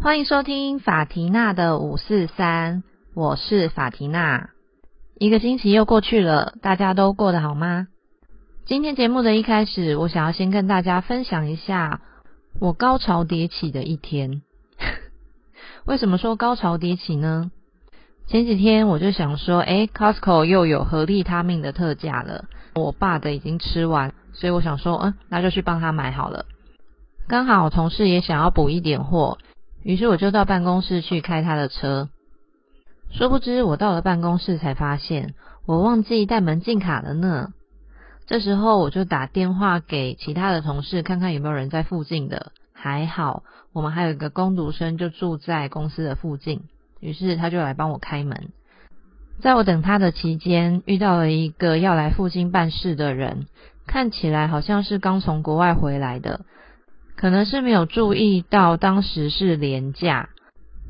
欢迎收听法缇娜的五四三，我是法缇娜。一个星期又过去了，大家都过得好吗？今天节目的一开始，我想要先跟大家分享一下我高潮迭起的一天。为什么说高潮迭起呢？前几天我就想说，诶 c o s t c o 又有合利他命的特价了，我爸的已经吃完，所以我想说，嗯，那就去帮他买好了。刚好同事也想要补一点货，于是我就到办公室去开他的车。殊不知，我到了办公室才发现，我忘记带门禁卡了呢。这时候我就打电话给其他的同事，看看有没有人在附近的。还好，我们还有一个工读生就住在公司的附近。于是他就来帮我开门，在我等他的期间，遇到了一个要来附近办事的人，看起来好像是刚从国外回来的，可能是没有注意到当时是廉价，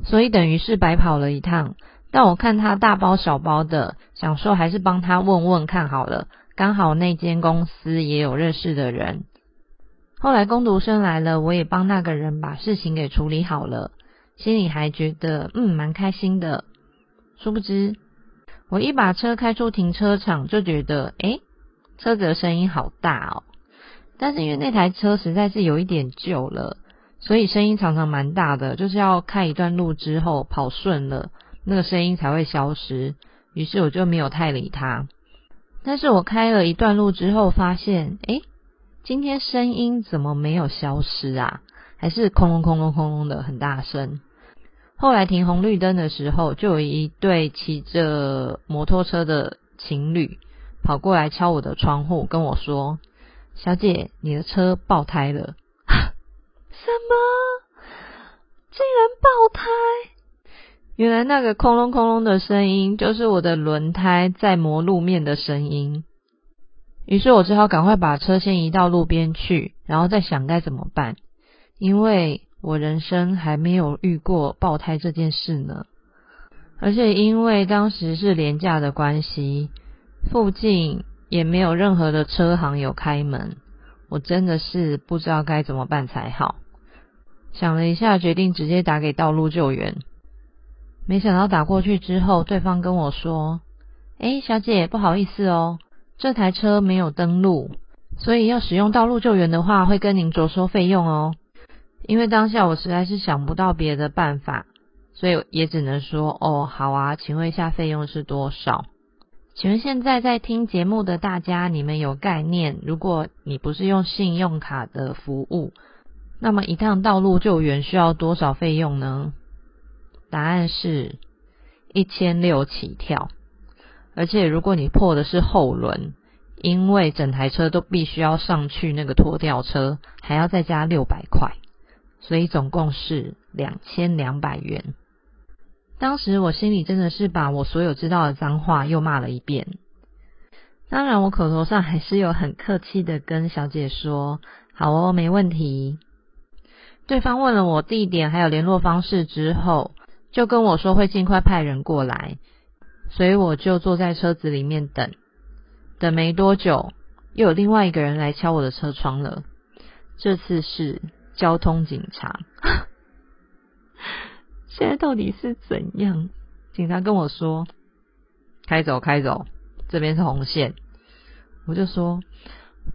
所以等于是白跑了一趟。但我看他大包小包的，想说还是帮他问问看好了，刚好那间公司也有认识的人。后来工读生来了，我也帮那个人把事情给处理好了。心里还觉得嗯蛮开心的，殊不知我一把车开出停车场，就觉得诶车子的声音好大哦。但是因为那台车实在是有一点旧了，所以声音常常蛮大的，就是要开一段路之后跑顺了，那个声音才会消失。于是我就没有太理它。但是我开了一段路之后，发现诶今天声音怎么没有消失啊？还是空隆空隆空隆的很大声。后来停红绿灯的时候，就有一对骑着摩托车的情侣跑过来敲我的窗户，跟我说：“小姐，你的车爆胎了。” 什么？竟然爆胎？原来那个空隆空隆的声音，就是我的轮胎在磨路面的声音。于是我只好赶快把车先移到路边去，然后再想该怎么办，因为。我人生还没有遇过爆胎这件事呢，而且因为当时是廉价的关系，附近也没有任何的车行有开门，我真的是不知道该怎么办才好。想了一下，决定直接打给道路救援。没想到打过去之后，对方跟我说：“哎，小姐，不好意思哦，这台车没有登录，所以要使用道路救援的话，会跟您着收费用哦。”因为当下我实在是想不到别的办法，所以也只能说哦，好啊，请问一下费用是多少？请问现在在听节目的大家，你们有概念？如果你不是用信用卡的服务，那么一趟道路救援需要多少费用呢？答案是一千六起跳，而且如果你破的是后轮，因为整台车都必须要上去那个拖吊车，还要再加六百块。所以总共是两千两百元。当时我心里真的是把我所有知道的脏话又骂了一遍。当然，我口头上还是有很客气的跟小姐说：“好哦，没问题。”对方问了我地点还有联络方式之后，就跟我说会尽快派人过来。所以我就坐在车子里面等。等没多久，又有另外一个人来敲我的车窗了。这次是。交通警察，现在到底是怎样？警察跟我说：“开走，开走，这边是红线。”我就说：“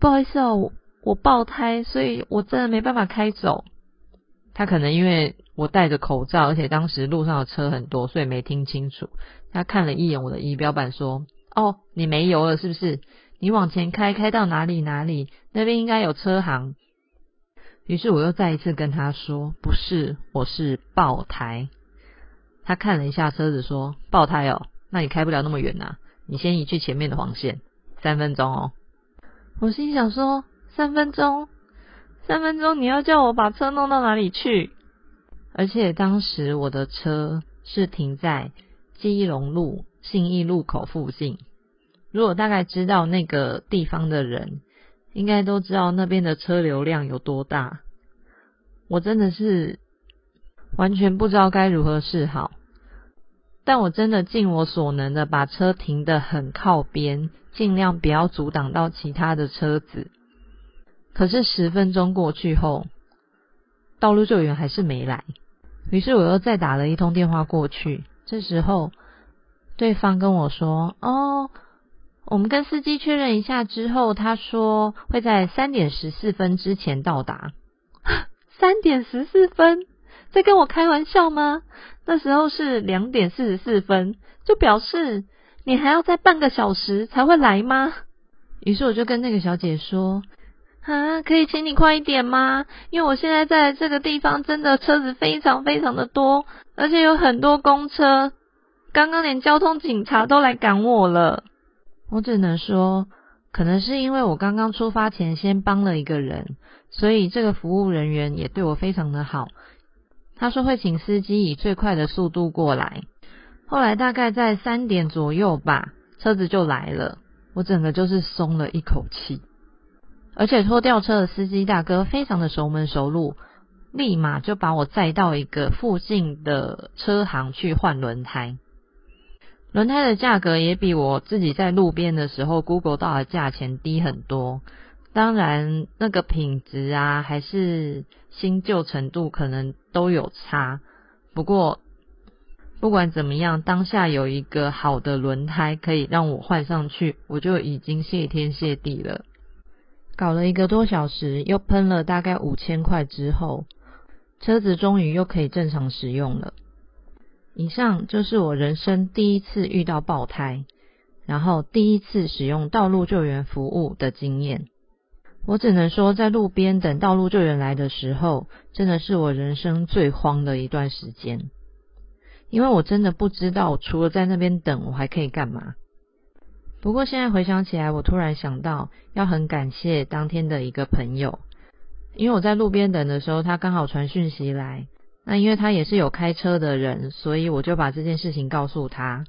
不好意思哦，我爆胎，所以我真的没办法开走。”他可能因为我戴着口罩，而且当时路上的车很多，所以没听清楚。他看了一眼我的仪表板，说：“哦，你没油了是不是？你往前开，开到哪里哪里，那边应该有车行。”于是我又再一次跟他说：“不是，我是爆胎。”他看了一下车子，说：“爆胎哦，那你开不了那么远呐，你先移去前面的黄线，三分钟哦。”我心想说：“三分钟，三分钟，你要叫我把车弄到哪里去？”而且当时我的车是停在基隆路信义路口附近，如果大概知道那个地方的人。应该都知道那边的车流量有多大，我真的是完全不知道该如何是好。但我真的尽我所能的把车停得很靠边，尽量不要阻挡到其他的车子。可是十分钟过去后，道路救援还是没来。于是我又再打了一通电话过去。这时候，对方跟我说：“哦，我们跟司机确认一下之后，他说会在三点十四分之前到达。三点十四分，在跟我开玩笑吗？那时候是两点四十四分，就表示你还要再半个小时才会来吗？”于是我就跟那个小姐说。啊，可以请你快一点吗？因为我现在在这个地方，真的车子非常非常的多，而且有很多公车，刚刚连交通警察都来赶我了。我只能说，可能是因为我刚刚出发前先帮了一个人，所以这个服务人员也对我非常的好。他说会请司机以最快的速度过来。后来大概在三点左右吧，车子就来了，我整个就是松了一口气。而且拖吊车的司机大哥非常的熟门熟路，立马就把我载到一个附近的车行去换轮胎。轮胎的价格也比我自己在路边的时候 Google 到的价钱低很多。当然，那个品质啊，还是新旧程度可能都有差。不过，不管怎么样，当下有一个好的轮胎可以让我换上去，我就已经谢天谢地了。搞了一个多小时，又喷了大概五千块之后，车子终于又可以正常使用了。以上就是我人生第一次遇到爆胎，然后第一次使用道路救援服务的经验。我只能说，在路边等道路救援来的时候，真的是我人生最慌的一段时间，因为我真的不知道除了在那边等，我还可以干嘛。不过现在回想起来，我突然想到要很感谢当天的一个朋友，因为我在路边等的时候，他刚好传讯息来。那因为他也是有开车的人，所以我就把这件事情告诉他。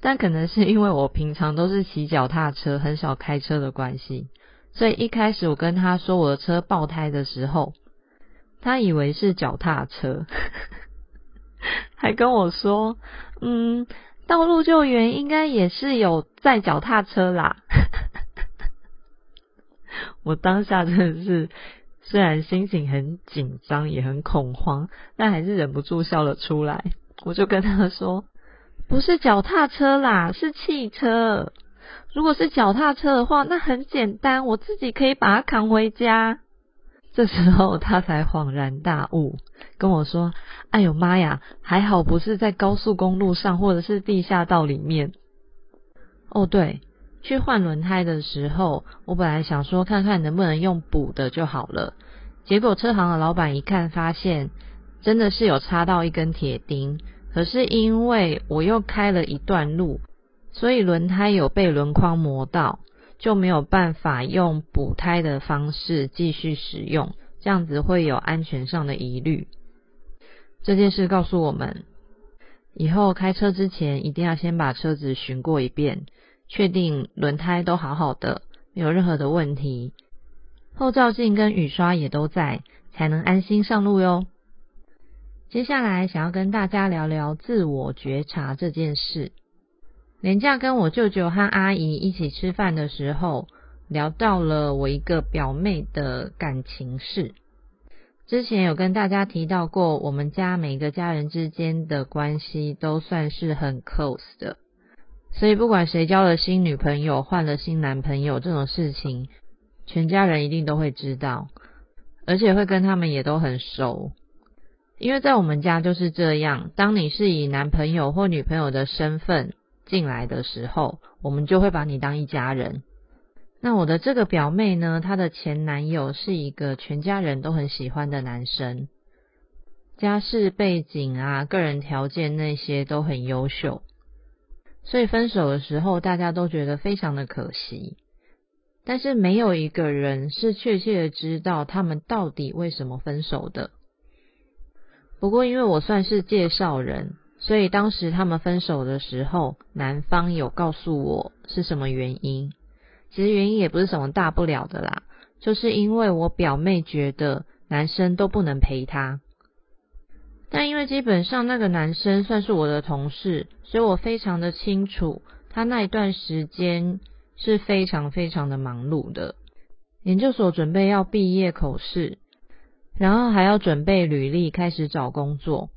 但可能是因为我平常都是骑脚踏车，很少开车的关系，所以一开始我跟他说我的车爆胎的时候，他以为是脚踏车，还跟我说：“嗯。”道路救援应该也是有载脚踏车啦，我当下真的是虽然心情很紧张也很恐慌，但还是忍不住笑了出来。我就跟他说：“不是脚踏车啦，是汽车。如果是脚踏车的话，那很简单，我自己可以把它扛回家。”这时候他才恍然大悟，跟我说：“哎呦妈呀，还好不是在高速公路上或者是地下道里面。”哦，对，去换轮胎的时候，我本来想说看看能不能用补的就好了，结果车行的老板一看发现真的是有插到一根铁钉，可是因为我又开了一段路，所以轮胎有被轮框磨到。就没有办法用补胎的方式继续使用，这样子会有安全上的疑虑。这件事告诉我们，以后开车之前一定要先把车子巡过一遍，确定轮胎都好好的，没有任何的问题，后照镜跟雨刷也都在，才能安心上路哟。接下来想要跟大家聊聊自我觉察这件事。廉价跟我舅舅和阿姨一起吃饭的时候，聊到了我一个表妹的感情事。之前有跟大家提到过，我们家每个家人之间的关系都算是很 close 的，所以不管谁交了新女朋友、换了新男朋友这种事情，全家人一定都会知道，而且会跟他们也都很熟。因为在我们家就是这样，当你是以男朋友或女朋友的身份。进来的时候，我们就会把你当一家人。那我的这个表妹呢，她的前男友是一个全家人都很喜欢的男生，家世背景啊、个人条件那些都很优秀，所以分手的时候大家都觉得非常的可惜。但是没有一个人是确切的知道他们到底为什么分手的。不过因为我算是介绍人。所以当时他们分手的时候，男方有告诉我是什么原因。其实原因也不是什么大不了的啦，就是因为我表妹觉得男生都不能陪她。但因为基本上那个男生算是我的同事，所以我非常的清楚，他那一段时间是非常非常的忙碌的。研究所准备要毕业口试，然后还要准备履历，开始找工作。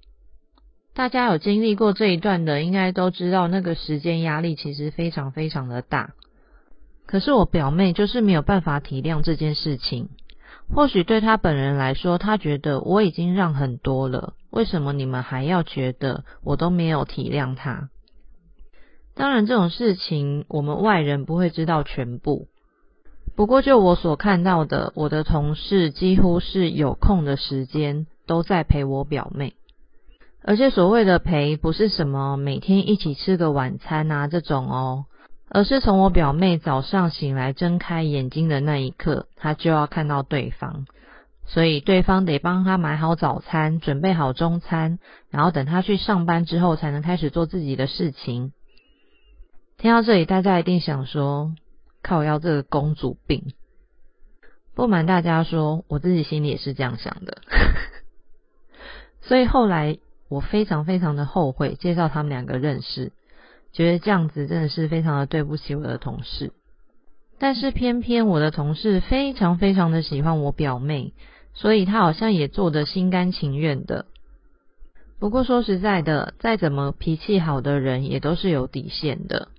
大家有经历过这一段的，应该都知道那个时间压力其实非常非常的大。可是我表妹就是没有办法体谅这件事情。或许对他本人来说，他觉得我已经让很多了，为什么你们还要觉得我都没有体谅他？当然，这种事情我们外人不会知道全部。不过，就我所看到的，我的同事几乎是有空的时间都在陪我表妹，而且所谓的陪，不是什么每天一起吃个晚餐啊这种哦。而是从我表妹早上醒来睁开眼睛的那一刻，她就要看到对方，所以对方得帮她买好早餐，准备好中餐，然后等她去上班之后，才能开始做自己的事情。听到这里，大家一定想说：“靠，要这个公主病。”不瞒大家说，我自己心里也是这样想的。所以后来我非常非常的后悔介绍他们两个认识。觉得这样子真的是非常的对不起我的同事，但是偏偏我的同事非常非常的喜欢我表妹，所以他好像也做得心甘情愿的。不过说实在的，再怎么脾气好的人也都是有底线的。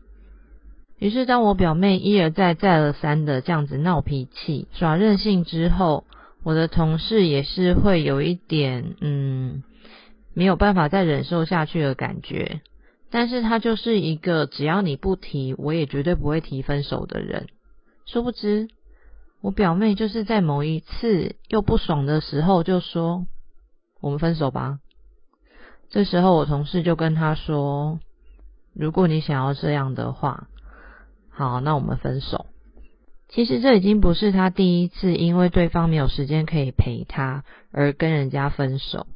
于是当我表妹一而再再而三的这样子闹脾气、耍任性之后，我的同事也是会有一点嗯没有办法再忍受下去的感觉。但是他就是一个只要你不提，我也绝对不会提分手的人。殊不知，我表妹就是在某一次又不爽的时候，就说：“我们分手吧。”这时候我同事就跟他说：“如果你想要这样的话，好，那我们分手。”其实这已经不是他第一次因为对方没有时间可以陪他而跟人家分手，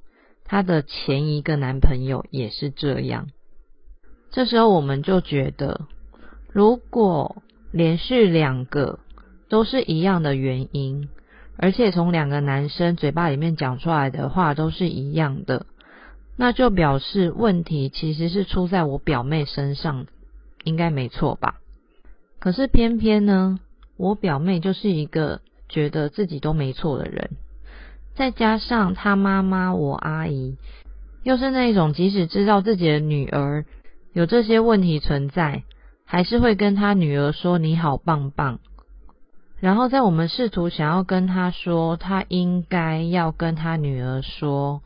他的前一个男朋友也是这样。这时候我们就觉得，如果连续两个都是一样的原因，而且从两个男生嘴巴里面讲出来的话都是一样的，那就表示问题其实是出在我表妹身上，应该没错吧？可是偏偏呢，我表妹就是一个觉得自己都没错的人，再加上她妈妈我阿姨又是那种即使知道自己的女儿。有这些问题存在，还是会跟他女儿说你好棒棒。然后在我们试图想要跟他说，他应该要跟他女儿说，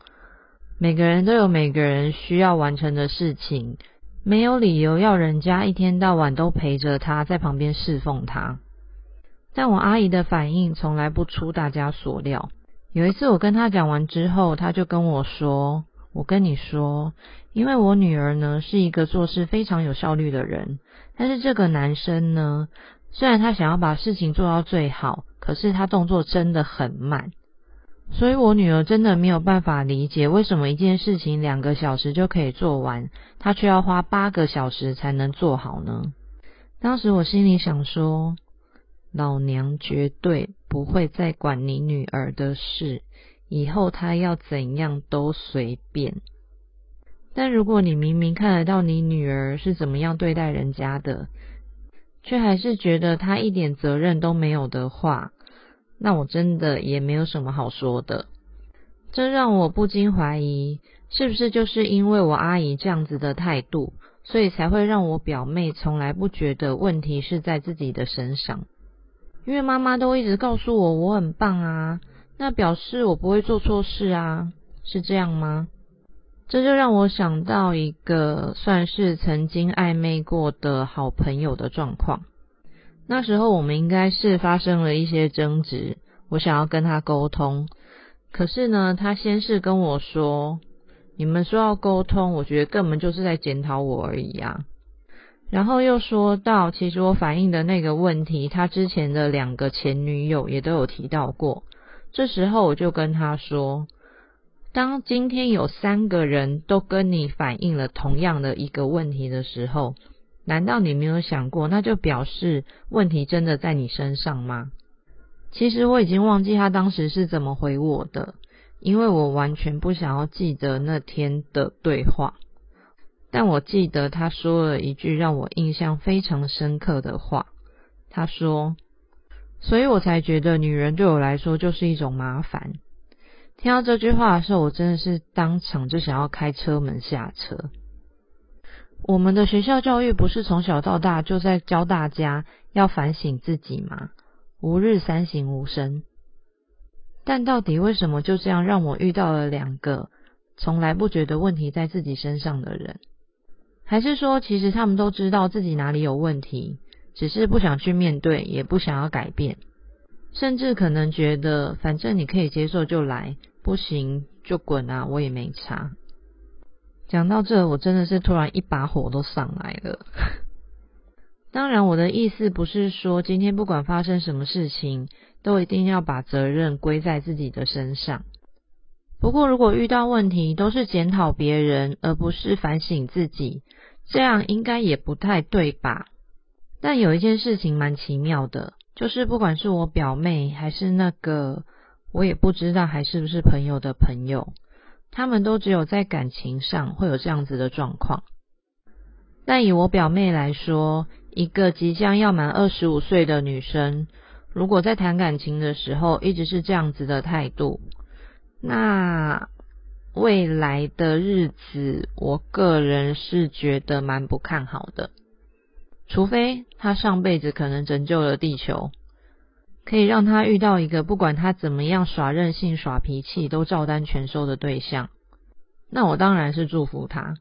每个人都有每个人需要完成的事情，没有理由要人家一天到晚都陪着他在旁边侍奉他。但我阿姨的反应从来不出大家所料。有一次我跟她讲完之后，她就跟我说：“我跟你说。”因为我女儿呢是一个做事非常有效率的人，但是这个男生呢，虽然他想要把事情做到最好，可是他动作真的很慢，所以我女儿真的没有办法理解为什么一件事情两个小时就可以做完，他却要花八个小时才能做好呢？当时我心里想说，老娘绝对不会再管你女儿的事，以后他要怎样都随便。但如果你明明看得到你女儿是怎么样对待人家的，却还是觉得她一点责任都没有的话，那我真的也没有什么好说的。这让我不禁怀疑，是不是就是因为我阿姨这样子的态度，所以才会让我表妹从来不觉得问题是在自己的身上？因为妈妈都一直告诉我我很棒啊，那表示我不会做错事啊，是这样吗？这就让我想到一个算是曾经暧昧过的好朋友的状况。那时候我们应该是发生了一些争执，我想要跟他沟通，可是呢，他先是跟我说：“你们说要沟通，我觉得根本就是在检讨我而已啊。”然后又说到，其实我反映的那个问题，他之前的两个前女友也都有提到过。这时候我就跟他说。当今天有三个人都跟你反映了同样的一个问题的时候，难道你没有想过，那就表示问题真的在你身上吗？其实我已经忘记他当时是怎么回我的，因为我完全不想要记得那天的对话。但我记得他说了一句让我印象非常深刻的话。他说：“所以我才觉得女人对我来说就是一种麻烦。”听到这句话的时候，我真的是当场就想要开车门下车。我们的学校教育不是从小到大就在教大家要反省自己吗？吾日三省吾身。但到底为什么就这样让我遇到了两个从来不觉得问题在自己身上的人？还是说，其实他们都知道自己哪里有问题，只是不想去面对，也不想要改变，甚至可能觉得反正你可以接受就来，不行就滚啊，我也没差。讲到这，我真的是突然一把火都上来了。当然，我的意思不是说今天不管发生什么事情，都一定要把责任归在自己的身上。不过，如果遇到问题都是检讨别人，而不是反省自己，这样应该也不太对吧？但有一件事情蛮奇妙的，就是不管是我表妹，还是那个我也不知道还是不是朋友的朋友，他们都只有在感情上会有这样子的状况。但以我表妹来说，一个即将要满二十五岁的女生，如果在谈感情的时候一直是这样子的态度，那未来的日子，我个人是觉得蛮不看好的。除非他上辈子可能拯救了地球，可以让他遇到一个不管他怎么样耍任性、耍脾气都照单全收的对象，那我当然是祝福他。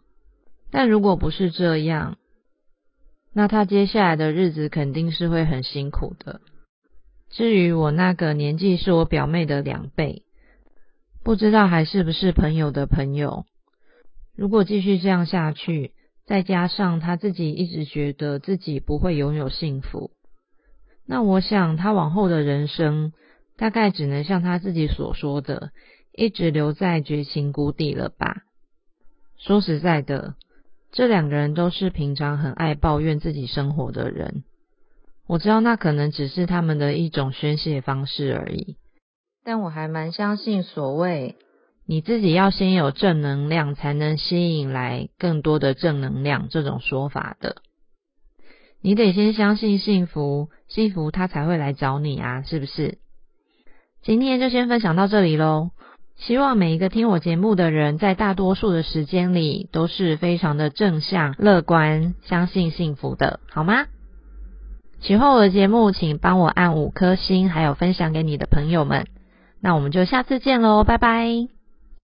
但如果不是这样，那他接下来的日子肯定是会很辛苦的。至于我那个年纪是我表妹的两倍，不知道还是不是朋友的朋友。如果继续这样下去，再加上他自己一直觉得自己不会拥有幸福，那我想他往后的人生大概只能像他自己所说的，一直留在绝情谷底了吧。说实在的。这两个人都是平常很爱抱怨自己生活的人，我知道那可能只是他们的一种宣泄方式而已，但我还蛮相信所谓你自己要先有正能量，才能吸引来更多的正能量这种说法的。你得先相信幸福，幸福它才会来找你啊，是不是？今天就先分享到这里喽。希望每一个听我节目的人，在大多数的时间里，都是非常的正向、乐观、相信幸福的，好吗？喜欢我的节目，请帮我按五颗星，还有分享给你的朋友们。那我们就下次见喽，拜拜。